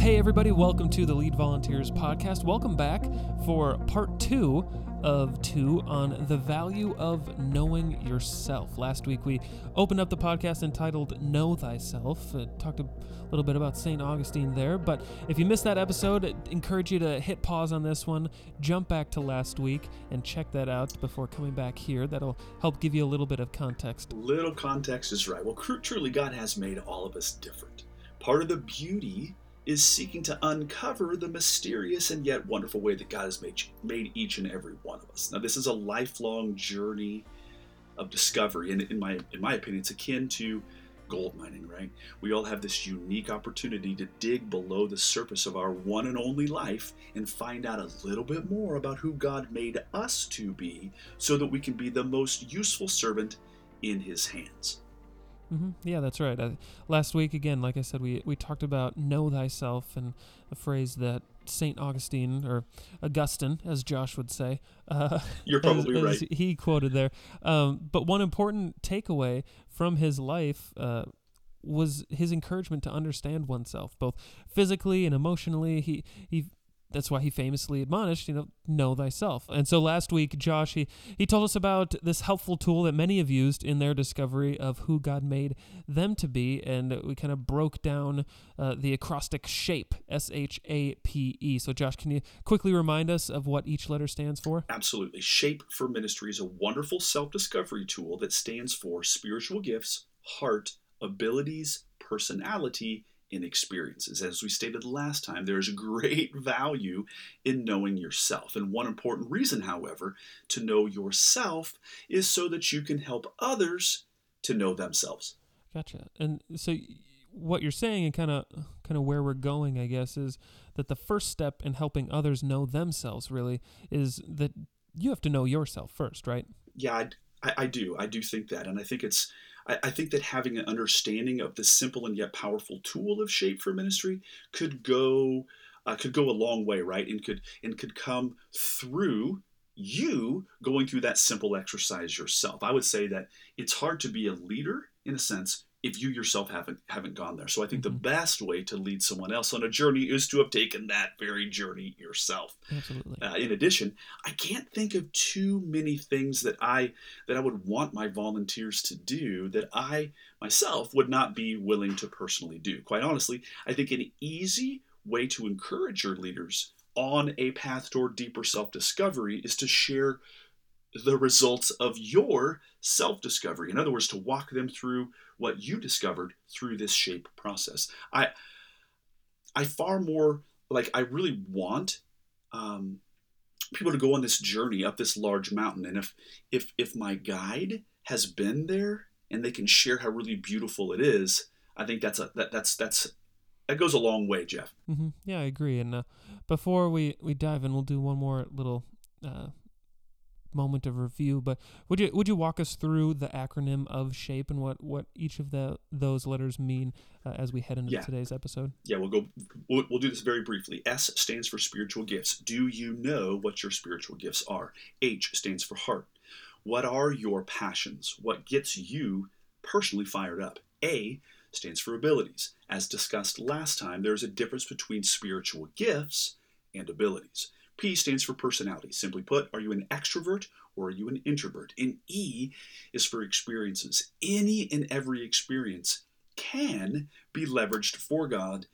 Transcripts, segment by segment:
hey everybody, welcome to the Lead Volunteers podcast. Welcome back for part two of two on the value of knowing yourself. Last week we opened up the podcast entitled Know Thyself, uh, talked a little bit about St. Augustine there. But if you missed that episode, I encourage you to hit pause on this one, jump back to last week, and check that out before coming back here. That'll help give you a little bit of context. Little context is right. Well, truly, God has made all of us different. Part of the beauty is seeking to uncover the mysterious and yet wonderful way that God has made, made each and every one of us. Now, this is a lifelong journey of discovery, and in my in my opinion, it's akin to gold mining. Right? We all have this unique opportunity to dig below the surface of our one and only life and find out a little bit more about who God made us to be, so that we can be the most useful servant in His hands. Mm-hmm. Yeah, that's right. Uh, last week, again, like I said, we, we talked about know thyself and a phrase that St. Augustine, or Augustine, as Josh would say, uh, you're probably as, right. he quoted there. Um, but one important takeaway from his life uh, was his encouragement to understand oneself, both physically and emotionally. He, he that's why he famously admonished, you know, know thyself. And so last week, Josh, he, he told us about this helpful tool that many have used in their discovery of who God made them to be. And we kind of broke down uh, the acrostic SHAPE, S H A P E. So, Josh, can you quickly remind us of what each letter stands for? Absolutely. SHAPE for ministry is a wonderful self discovery tool that stands for spiritual gifts, heart, abilities, personality, in experiences. As we stated last time, there is great value in knowing yourself. And one important reason, however, to know yourself is so that you can help others to know themselves. Gotcha. And so what you're saying and kind of kind of where we're going, I guess, is that the first step in helping others know themselves really is that you have to know yourself first, right? Yeah, I, I do. I do think that. And I think it's I, I think that having an understanding of the simple and yet powerful tool of shape for ministry could go uh, could go a long way, right? And could and could come through you going through that simple exercise yourself. I would say that it's hard to be a leader in a sense if you yourself haven't haven't gone there. So I think mm-hmm. the best way to lead someone else on a journey is to have taken that very journey yourself. Absolutely. Uh, in addition, I can't think of too many things that I that I would want my volunteers to do that I myself would not be willing to personally do. Quite honestly, I think an easy way to encourage your leaders on a path toward deeper self-discovery is to share the results of your self discovery. In other words, to walk them through what you discovered through this shape process. I, I far more like I really want um, people to go on this journey up this large mountain, and if if if my guide has been there and they can share how really beautiful it is, I think that's a that that's that's that goes a long way, Jeff. Mm-hmm. Yeah, I agree. And uh, before we we dive in, we'll do one more little uh, moment of review, but would you would you walk us through the acronym of SHAPE and what what each of the those letters mean uh, as we head into yeah. today's episode? Yeah, we'll go. We'll, we'll do this very briefly. S stands for spiritual gifts. Do you know what your spiritual gifts are? H stands for heart. What are your passions? What gets you personally fired up? A stands for abilities. As discussed last time, there's a difference between spiritual gifts and abilities. P stands for personality. Simply put, are you an extrovert or are you an introvert? And E is for experiences. Any and every experience can be leveraged for God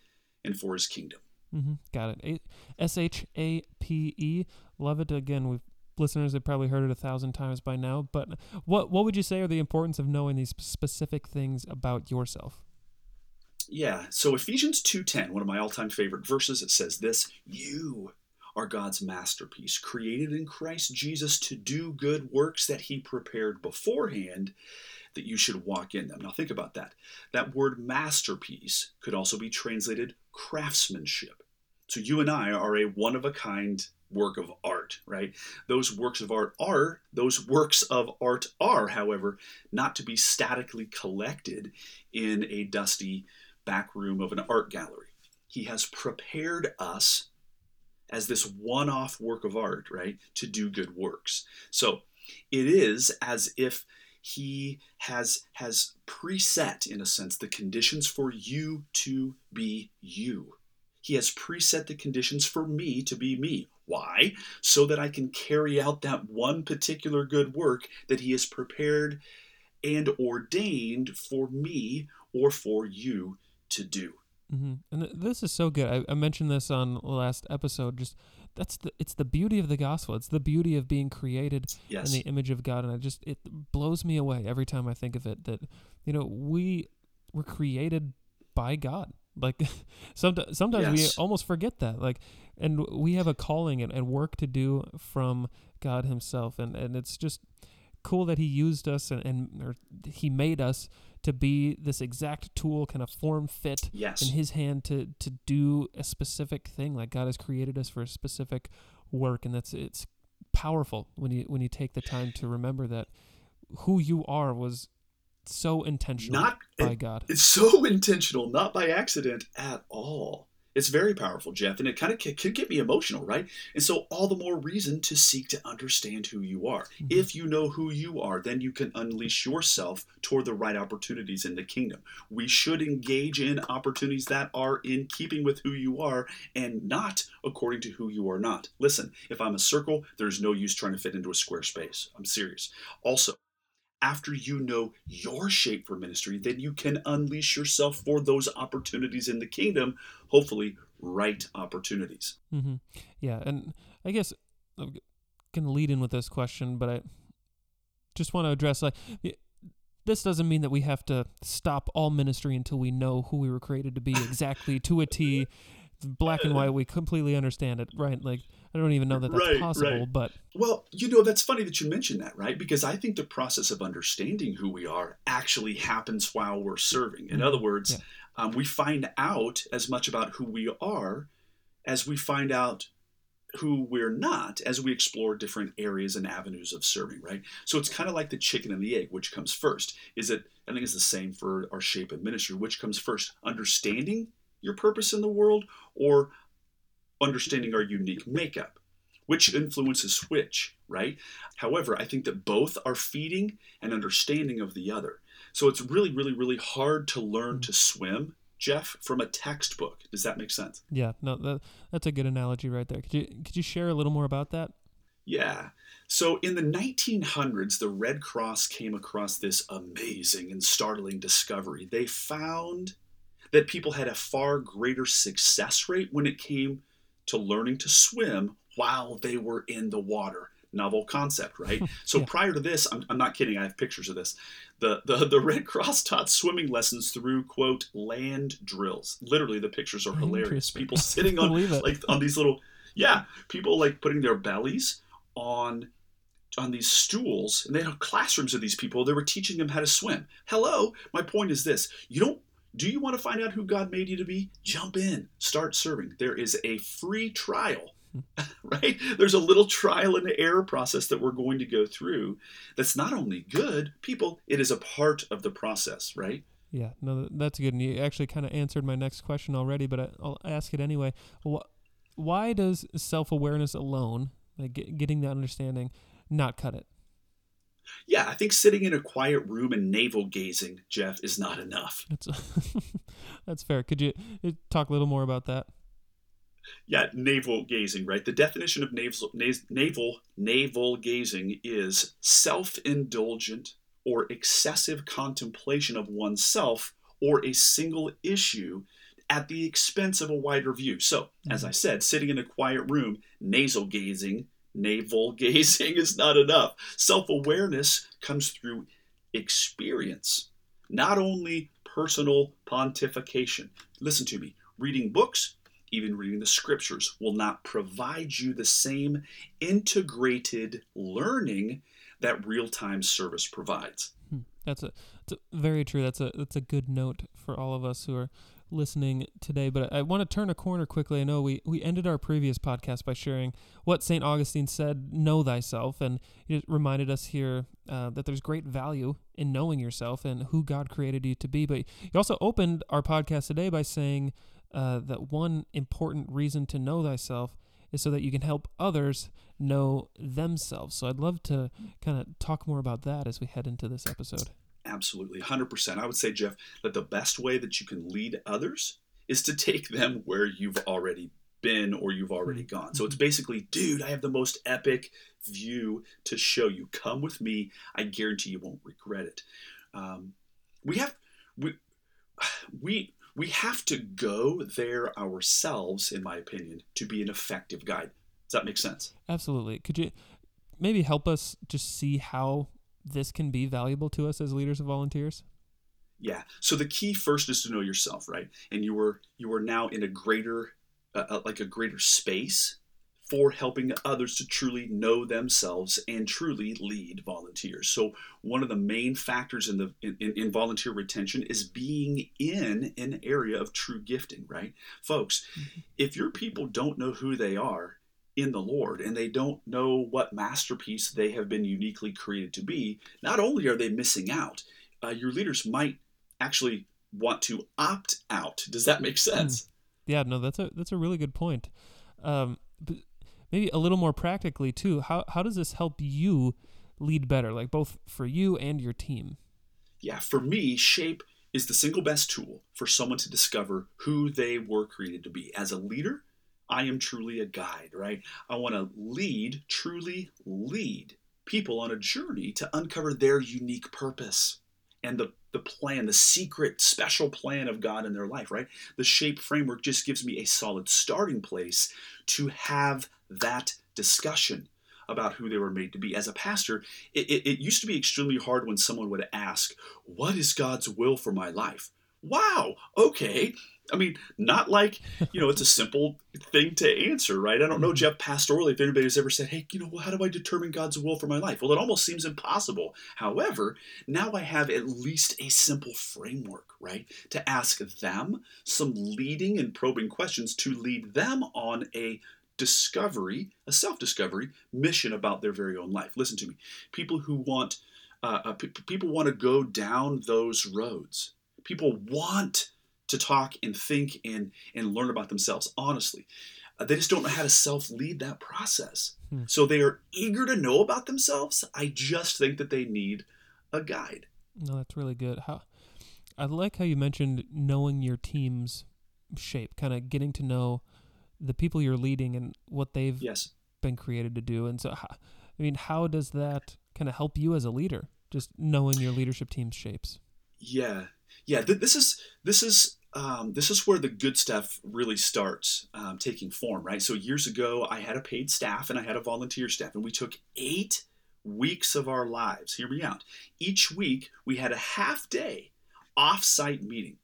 and for His kingdom. Mm-hmm. Got it. S H A P E. Love it. Again, we've listeners have probably heard it a thousand times by now. But what what would you say are the importance of knowing these specific things about yourself? Yeah. So Ephesians two ten, one of my all time favorite verses, it says this: "You are God's masterpiece, created in Christ Jesus to do good works that He prepared beforehand that you should walk in them. Now, think about that. That word masterpiece could also be translated craftsmanship. So, you and I are a one of a kind work of art, right? Those works of art are, those works of art are, however, not to be statically collected in a dusty back room of an art gallery. He has prepared us as this one off work of art, right, to do good works. So it is as if he has has preset in a sense the conditions for you to be you He has preset the conditions for me to be me. Why? So that I can carry out that one particular good work that He has prepared and ordained for me or for you to do. Mm-hmm. And th- this is so good. I, I mentioned this on the last episode. Just that's the it's the beauty of the gospel. It's the beauty of being created Yes. in the image of God, and I just it blows me away every time I think of it. That you know we were created by God. Like sometimes sometimes Yes. we almost forget that. Like, and we have a calling and, and work to do from God Himself, and and it's just cool that He used us and, and or He made us to be this exact tool, kind of form fit yes. in his hand to to do a specific thing like god has created us for a specific work and that's it's powerful when you when you take the time to remember that who you are was so intentional Not by god It's so intentional, not by accident at all. It's very powerful, Jeff, and it kind of can, can get me emotional, right? And so, all the more reason to seek to understand who you are. Mhm. If you know who you are, then you can unleash yourself toward the right opportunities in the kingdom. We should engage in opportunities that are in keeping with who you are and not according to who you are not. Listen, if I'm a circle, there's no use trying to fit into a square space. I'm serious. Also, after you know your shape for ministry, then you can unleash yourself for those opportunities in the kingdom, hopefully, right opportunities. Mm-hmm. yeah and i guess i'm gonna lead in with this question but i just want to address like this doesn't mean that we have to stop all ministry until we know who we were created to be exactly to a T, black and white. We completely understand it, right? Like I don't even know that that's Right, possible, right. but Well, you know, that's funny that you mention that, right? Because I think the process of understanding who we are actually happens while we're serving. In Mhm. other words, Yeah. um, we find out as much about who we are as we find out who we're not as we explore different areas and avenues of serving, right? So it's kind of like the chicken and the egg, which comes first? Is it, I think it's the same for our shape of ministry. Which comes first? Understanding your purpose in the world or understanding our unique makeup? Which influences which, right? However, I think that both are feeding and understanding of the other. So it's really, really, really hard to learn to swim, Jeff, from a textbook. Does that make sense? yeah, no, that that's a good analogy right there. Could you could you share a little more about that? Yeah. So in the 1900s, the Red Cross came across this amazing and startling discovery. They found that people had a far greater success rate when it came to learning to swim while they were in the water. Novel concept, right? So Yeah. prior to this, I'm, I'm not kidding, I have pictures of this. The, the, the Red Cross taught swimming lessons through, quote, land drills. Literally, the pictures are hilarious. People sitting on like on these little yeah people like putting their bellies on on these stools and they had classrooms of these people they were teaching them how to swim hello my point is this you don't do you want to find out who god made you to be jump in start serving there is a free trial right there's a little trial and error process that we're going to go through that's not only good people it is a part of the process right Yeah, no, th- that's good. And you actually kind of answered my next question already, but I'll ask it anyway. Why does self awareness alone, like getting that understanding, not cut it? Yeah i think sitting in a quiet room and navel gazing jeff is not enough That's that's fair. Could you uh, talk a little more about that? yeah, navel gazing, right? The definition of navel navel navel gazing is self-indulgent or excessive contemplation of oneself or a single issue at the expense of a wider view. So, as I said, sitting in a quiet room, nasal gazing, navel gazing is not enough. Self-awareness comes through experience, not only personal pontification. Listen to me. Reading books, even reading the scriptures, will not provide you the same integrated learning that real time service provides. Hmm. That's a, that's a very true. That's a that's a good note for all of us who are listening today. But I, I want to turn a corner quickly. I know we we ended our previous podcast by sharing what Saint Augustine said: "Know thyself," and it reminded us here uh, that there's great value in knowing yourself and who God created you to be. But you also opened our podcast today by saying uh, that one important reason to know thyself is so that you can help others know themselves. So I'd love to kind of talk more about that as we head into this episode. Absolutely, 100%. I would say, Jeff, that the best way that you can lead others is to take them where you've already been or you've already Mm-hmm. gone. So it's basically, dude, I have the most epic view to show you. Come with me. I guarantee you won't regret it. Um, we have we we we have to go there ourselves, in my opinion, to be an effective guide. Does that make sense? Absolutely. Could you maybe help us just see how this can be valuable to us as leaders and volunteers? Yeah. So the key first is to know yourself, right? And you were you are now in a greater, uh, uh, like a greater space for helping others to truly know themselves and truly lead volunteers. So one of the main factors in the in, in volunteer retention is being in an area of true gifting, right, folks? If your people don't know who they are in the Lord and they don't know what masterpiece they have been uniquely created to be, not only are they missing out, uh, your leaders might actually want to opt out. Does that make sense? Yeah, no, that's a that's a really good point. Um, but maybe a little more practically too. How how does this help you lead better, like both for you and your team? Yeah, for me, shape is the single best tool for someone to discover who they were created to be. As a leader, I am truly a guide, right? I want to lead, truly lead people on a journey to uncover their unique purpose and the, the plan, the secret, special plan of God in their life, right? The shape framework just gives me a solid starting place to have that discussion about who they were made to be. As a pastor, it, it, it used to be extremely hard when someone would ask, What is God's will for my life? Wow, okay. I mean, not like, you know, it's a simple thing to answer, right? I don't know, Jeff, pastorally, if anybody's ever said, hey, you know, well, how do I determine God's will for my life? Well, it almost seems impossible. However, now I have at least a simple framework, right? To ask them some leading and probing questions to lead them on a discovery, a self discovery mission about their very own life. Listen to me. People who want, uh, uh, p- people want to go down those roads. People want to talk and think and, and learn about themselves honestly. Uh, they just don't know how to self lead that process. Hmm. So they are eager to know about themselves. I just think that they need a guide. No, that's really good. How I like how you mentioned knowing your team's shape, kind of getting to know the people you're leading and what they've Yes. been created to do. And so, I mean, how does that kind of help you as a leader? Just knowing your leadership team's shapes. Yeah, yeah. Th- this is this is um, this is where the good stuff really starts um, taking form, right? So years ago, I had a paid staff and I had a volunteer staff, and we took eight weeks of our lives. Hear me out. Each week, we had a half day off-site meeting.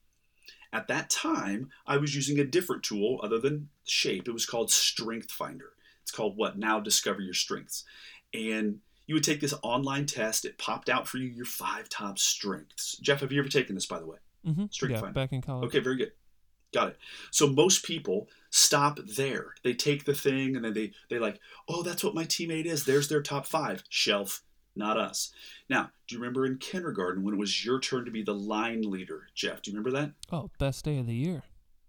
At that time, I was using a different tool other than Shape. It was called Strength Finder. It's called what now? Discover Your Strengths, and you would take this online test. It popped out for you your five top strengths. Jeff, have you ever taken this, by the way? Mm-hmm. Strength yeah, finder. back in college. Okay, very good. Got it. So most people stop there. They take the thing and then they they like, oh, that's what my teammate is. There's their top five. Shelf, not us. Now, do you remember in kindergarten when it was your turn to be the line leader, Jeff? Do you remember that? Oh, best day of the year.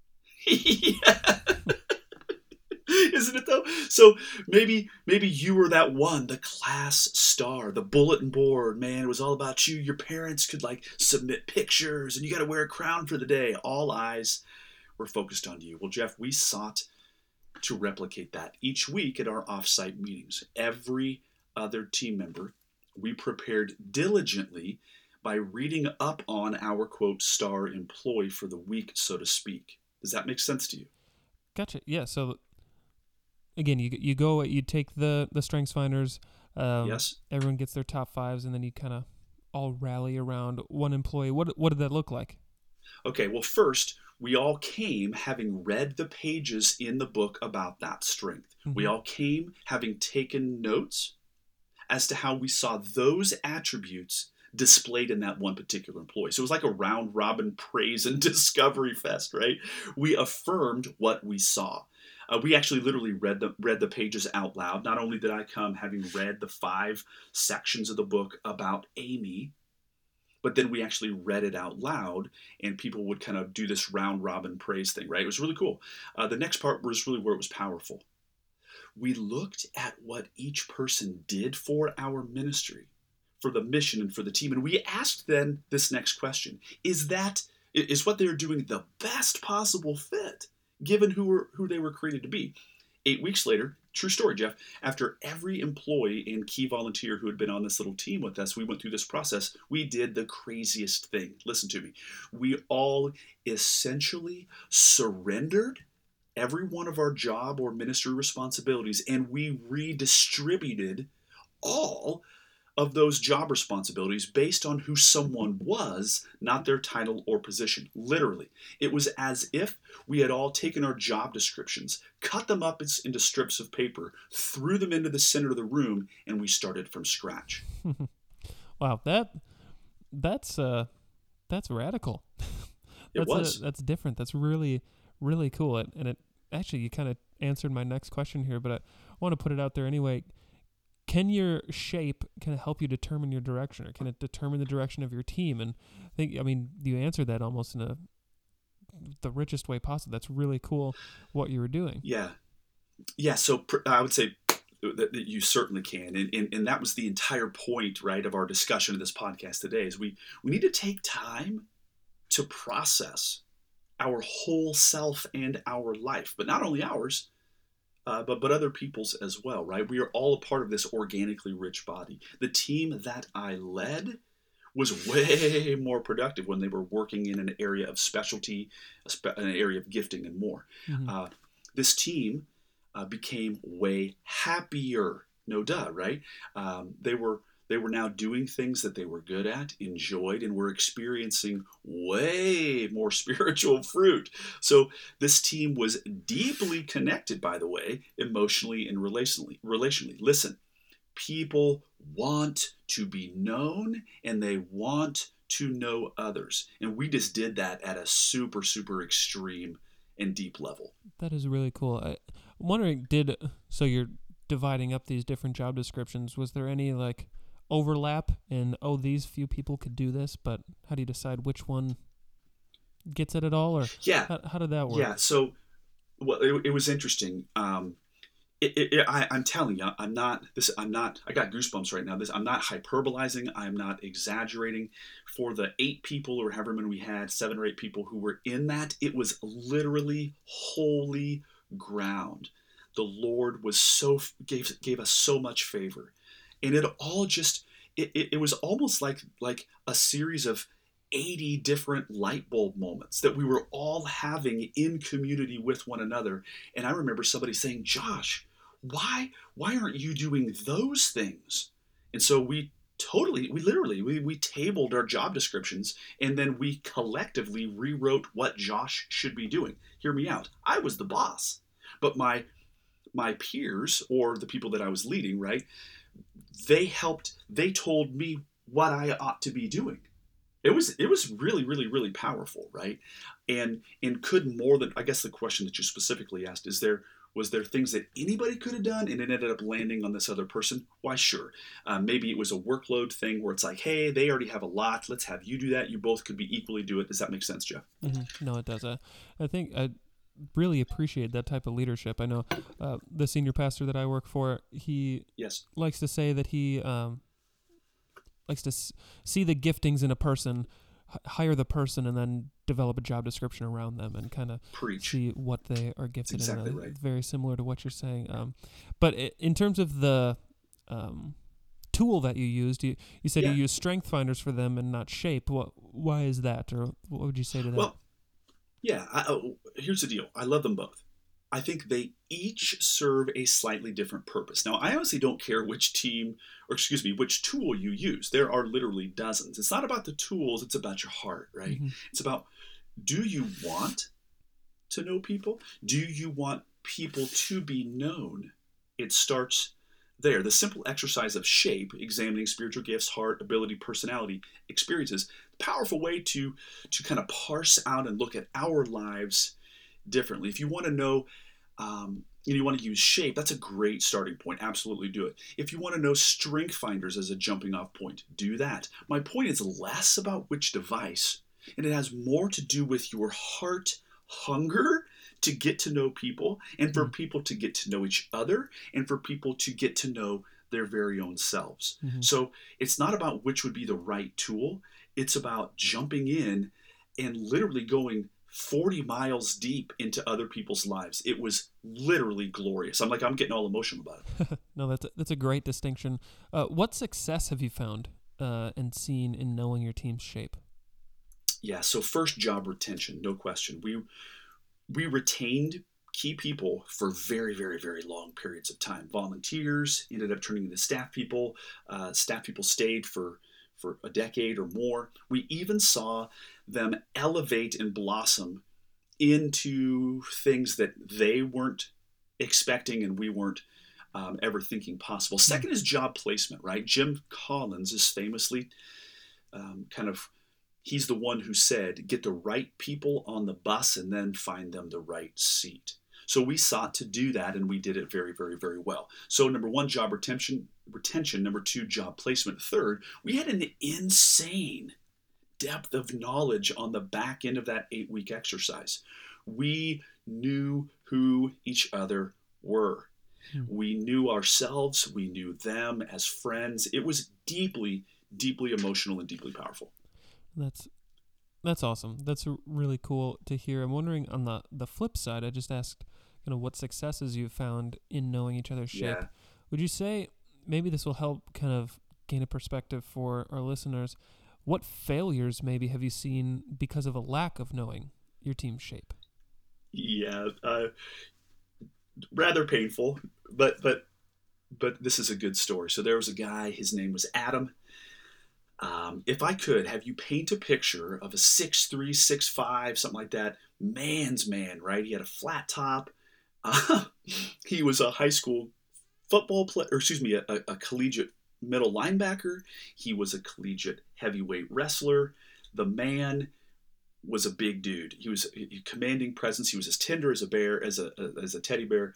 yeah. Isn't it though? So maybe maybe you were that one, the class star, the bulletin board, man, it was all about you. Your parents could like submit pictures and you gotta wear a crown for the day. All eyes were focused on you. Well, Jeff, we sought to replicate that each week at our offsite meetings. Every other team member we prepared diligently by reading up on our quote star employee for the week, so to speak. Does that make sense to you? Gotcha. Yeah. So again, you you go, you take the the strengths finders. Um, yes. Everyone gets their top fives, and then you kind of all rally around one employee. What what did that look like? Okay, well, first, we all came having read the pages in the book about that strength. We Mhm. all came having taken notes as to how we saw those attributes displayed in that one particular employee. So it was like a round robin praise and discovery fest, right? We affirmed what we saw. Uh, we actually literally read the read the pages out loud. Not only did I come having read the five sections of the book about Amy, but then we actually read it out loud, and people would kind of do this round robin praise thing, right? It was really cool. Uh, the next part was really where it was powerful. We looked at what each person did for our ministry, for the mission, and for the team, and we asked then this next question: Is that is what they're doing the best possible fit, given who were who they were created to be? Eight weeks later, true story, Jeff. After every employee and key volunteer who had been on this little team with us, we went through this process. We did the craziest thing. Listen to me. We all essentially surrendered every one of our job or ministry responsibilities and we redistributed all of those job responsibilities based on who someone was, not their title or position. Literally, it was as if we had all taken our job descriptions, cut them up into strips of paper, threw them into the center of the room, and we started from scratch. Wow, that that's uh that's radical. It that's was. that's different. That's really really cool. It, and it actually you kind of answered my next question here, but I want to put it out there anyway. Can your shape can it help you determine your direction, or can it determine the direction of your team? And I think I mean you answered that almost in a the richest way possible. That's really cool what you were doing. Yeah, yeah. So pr- I would say that, that you certainly can, and, and and that was the entire point, right, of our discussion of this podcast today. Is we we need to take time to process our whole self and our life, but not only ours. Uh, but but other people's as well, right? We are all a part of this organically rich body. The team that I led was way more productive when they were working in an area of specialty, a spe- an area of gifting, and more Mhm. uh, this team uh, became way happier. No duh, right? Um, they were they were now doing things that they were good at, enjoyed, and were experiencing way more spiritual fruit. So this team was deeply connected, by the way, emotionally and relationally. Relationally, listen, people want to be known, and they want to know others, and we just did that at a super super extreme and deep level. That is really cool. I, I'm wondering, did so you're dividing up these different job descriptions? Was there any like overlap and oh these few people could do this, but how do you decide which one gets it at all, or Yeah, how, how did that work? yeah. So, well, it, it was interesting. Um, it, it, I, I'm telling you, I'm not this. I'm not. I got goosebumps right now. This. I'm not hyperbolizing. I'm not exaggerating. For the eight people or however many we had, seven or eight people who were in that, it was literally holy ground. The Lord was so gave gave us so much favor, and it all just. It, it, it was almost like like a series of 80 different light bulb moments that we were all having in community with one another. And i remember somebody saying josh why why aren't you doing those things? And so we totally we literally we, we tabled our job descriptions and then we collectively rewrote what josh should be doing. Hear me out. I was the boss. But my my peers or the people that i was leading right they helped they told me what i ought to be doing. It was it was really really really powerful right? And and could more than i guess the question that you specifically asked is there was there things that anybody could have done and it ended up landing on this other person? Why sure. Uh, maybe it was a workload thing where it's like hey they already have a lot let's have you do that. You both could be equally do it. Does that make sense jeff? Mm-hmm. No, it does. I, I think I really appreciate that type of leadership. I know uh, the senior pastor that I work for. He yes likes to say that he um, likes to s- see the giftings in a person, h- hire the person, and then develop a job description around them and kind of see what they are gifted exactly in. Uh, right. Very similar to what you're saying. Um, but i in terms of the um, tool that you used, you, you said Yeah. you use strength finders for them and not shape. What? Why is that? Or what would you say to that? Well, yeah. I, oh, here's the deal. I love them both. I think they each serve a slightly different purpose. Now, I honestly don't care which team, or excuse me, which tool you use. There are literally dozens. It's not about the tools; it's about your heart, right? Mhm. It's about do you want to know people? Do you want people to be known? It starts there. The simple exercise of shape, examining spiritual gifts, heart, ability, personality, experiences, powerful way to to kind of parse out and look at our lives differently. If you want to know um, and you want to use shape, that's a great starting point. Absolutely do it. If you want to know strength finders as a jumping off point, do that. My point is less about which device, and it has more to do with your heart hunger to get to know people and for Mhm. people to get to know each other and for people to get to know their very own selves. Mhm. So it's not about which would be the right tool, it's about jumping in and literally going 40 miles deep into other people's lives. It was literally glorious. I'm like, I'm getting all emotional about it. no, that's a, that's a great distinction. Uh, what success have you found uh, and seen in knowing your team's shape? Yeah, so first job retention, no question. We we retained key people for very, very, very long periods of time. Volunteers ended up turning into staff people. Uh, staff people stayed for for a decade or more. We even saw them elevate and blossom into things that they weren't expecting and we weren't um, ever thinking possible. Hmm. Second is job placement, right? Jim Collins is famously um, kind of he's the one who said, get the right people on the bus and then find them the right seat. So we sought to do that and we did it very, very, very well. So number one, job retention, retention. Number two, job placement. Third, we had an insane depth of knowledge on the back end of that eight week exercise. We knew who each other were. Hmm. We knew ourselves, we knew them as friends. It was deeply, deeply emotional and deeply powerful. That's that's awesome. That's really cool to hear. I'm wondering on the the flip side, I just asked you know, what successes you've found in knowing each other's shape. Yeah. Would you say maybe this will help kind of gain a perspective for our listeners? What failures maybe have you seen because of a lack of knowing your team's shape? Yeah, uh, rather painful, but but but this is a good story. So there was a guy. His name was Adam. Um, if I could have you paint a picture of a six three, six five, something like that, man's man, right? He had a flat top. Uh, he was a high school football player, or excuse me, a, a collegiate middle linebacker. He was a collegiate heavyweight wrestler. The man was a big dude. He was a commanding presence. He was as tender as a bear, as a as a teddy bear.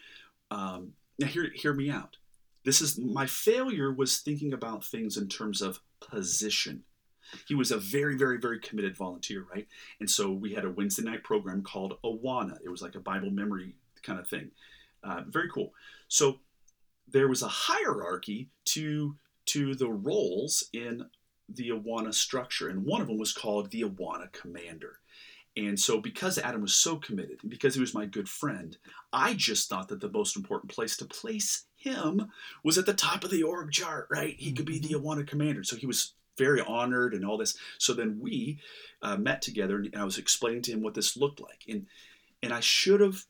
Um, now, hear hear me out. This is my failure was thinking about things in terms of position. He was a very, very, very committed volunteer, right? And so we had a Wednesday night program called Awana. It was like a Bible memory kind of thing. Uh, very cool. So there was a hierarchy to to the roles in the Awana structure, and one of them was called the Awana Commander. And so, because Adam was so committed, and because he was my good friend, I just thought that the most important place to place him was at the top of the org chart, right? He could be the mm-hmm. Awana commander. So he was very honored and all this. So then we uh, met together, and I was explaining to him what this looked like, and and I should have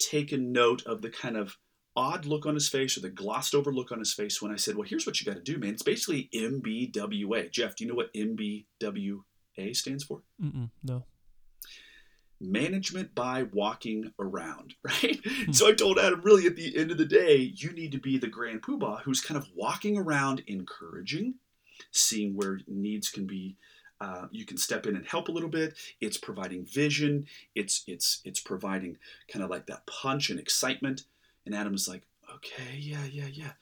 taken note of the kind of odd look on his face or the glossed over look on his face when I said, "Well, here's what you got to do, man. It's basically MBWA." Jeff, do you know what MBWA stands for? Mm-mm, no management by walking around, right? Hmm. so I told Adam, really, at the end of the day, you need to be the grand poobah who's kind of walking around, encouraging, seeing where needs can be. Uh, you can step in and help a little bit. It's providing vision. It's it's it's providing kind of like that punch and excitement. And Adam is like, okay, yeah, yeah, yeah.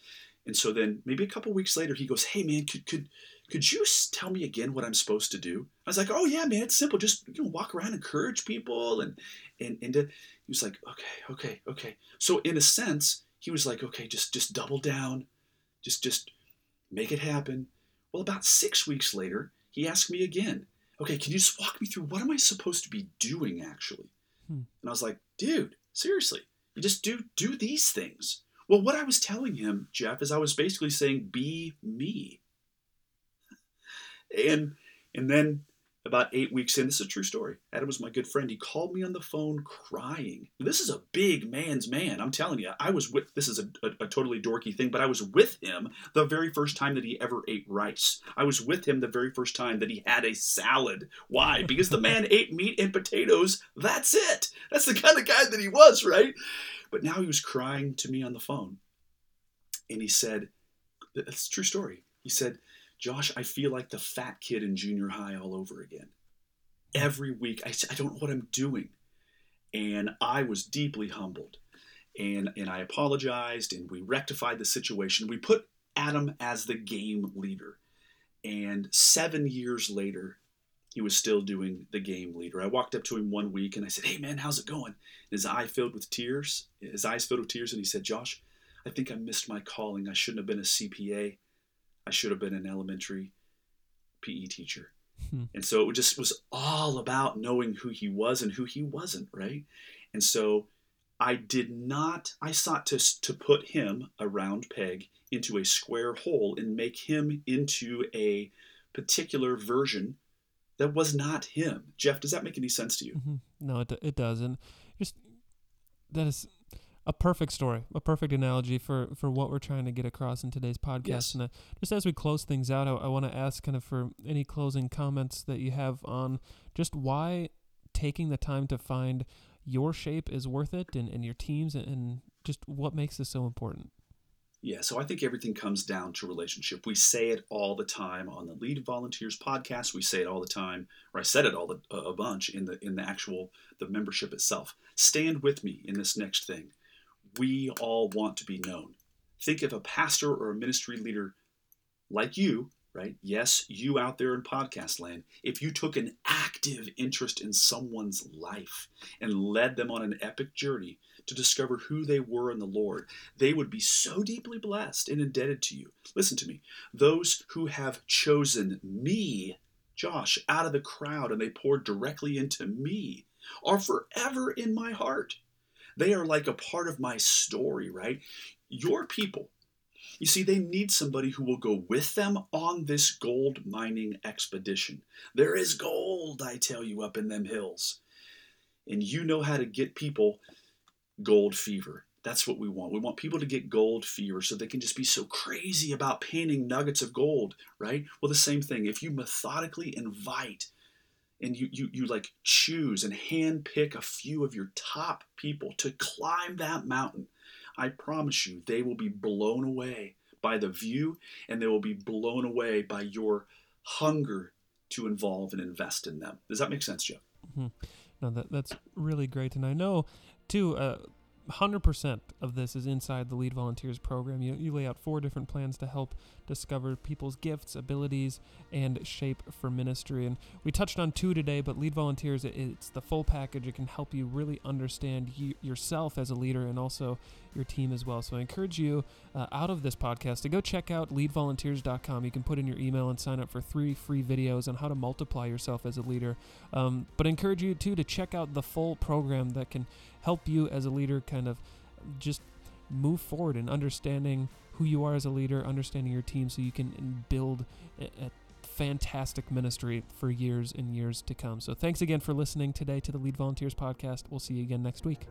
And so then maybe a couple weeks later, he goes, hey man, could could could you tell me again what I'm supposed to do? I was like, oh yeah, man, it's simple. Just you know, walk around, encourage people, and and and to, he was like, okay, okay, okay. So in a sense, he was like, okay, just just double down, just just make it happen. Well, about six weeks later, he asked me again, okay, can you just walk me through what am I supposed to be doing actually? Hmm. And I was like, dude, seriously, you just do do these things. Well, what I was telling him, Jeff, is I was basically saying, be me and and then about eight weeks in, this is a true story. Adam was my good friend. He called me on the phone crying. This is a big man's man. I'm telling you, I was with, this is a, a, a, totally dorky thing, but I was with him the very first time that he ever ate rice. I was with him the very first time that he had a salad. Why? Because the man ate meat and potatoes. That's it. That's the kind of guy that he was, right? But now he was crying to me on the phone. And he said, that's a true story. He said, Josh, I feel like the fat kid in junior high all over again. Every week, I, I don't know what I'm doing. And I was deeply humbled. And, and I apologized and we rectified the situation. We put Adam as the game leader. And seven years later, he was still doing the game leader. I walked up to him one week and I said, Hey man, how's it going? And His eye filled with tears, his eyes filled with tears, and he said, Josh, I think I missed my calling. I shouldn't have been a CPA. I should have been an elementary PE teacher. Hmm. And so it just was all about knowing who he was and who he wasn't, right? And so I did not, I sought to, to put him, a round peg, into a square hole and make him into a particular version that was not him. Jeff, does that make any sense to you? hmm No, it, it does. And just that is a perfect story, a perfect analogy for, for what we're trying to get across in today's podcast. Yes. And uh, just as we close things out, I, I want to ask kind of for any closing comments that you have on just why taking the time to find your shape is worth it and, and your teams and, and just what makes this so important. Yeah, so I think everything comes down to relationship. We say it all the time on the Lead Volunteers podcast. We say it all the time, or I said it all the, a bunch in the in the actual the membership itself. Stand with me in this next thing. We all want to be known. Think of a pastor or a ministry leader like you, right? Yes, you out there in podcast land. If you took an active interest in someone's life and led them on an epic journey to discover who they were in the Lord, they would be so deeply blessed and indebted to you. Listen to me. Those who have chosen me, Josh, out of the crowd and they poured directly into me, are forever in my heart. They are like a part of my story, right? Your people, you see, they need somebody who will go with them on this gold mining expedition. There is gold, I tell you, up in them hills. And you know how to get people gold fever. That's what we want. We want people to get gold fever so they can just be so crazy about painting nuggets of gold, right? Well, the same thing. If you methodically invite and you, you, you like choose and hand pick a few of your top people to climb that mountain, I promise you they will be blown away by the view and they will be blown away by your hunger to involve and invest in them. Does that make sense, Jeff? No, that that's really great, and I know too. Uh, 100% of this is inside the Lead Volunteers program. You, you lay out four different plans to help discover people's gifts, abilities, and shape for ministry. And we touched on two today, but Lead Volunteers, it, it's the full package. It can help you really understand you, yourself as a leader and also your team as well. So I encourage you uh, out of this podcast to go check out leadvolunteers.com. You can put in your email and sign up for three free videos on how to multiply yourself as a leader. Um, but I encourage you too to check out the full program that can help you as a leader kind of just move forward in understanding who you are as a leader, understanding your team, so you can build a, a fantastic ministry for years and years to come. So thanks again for listening today to the Lead Volunteers podcast. We'll see you again next week.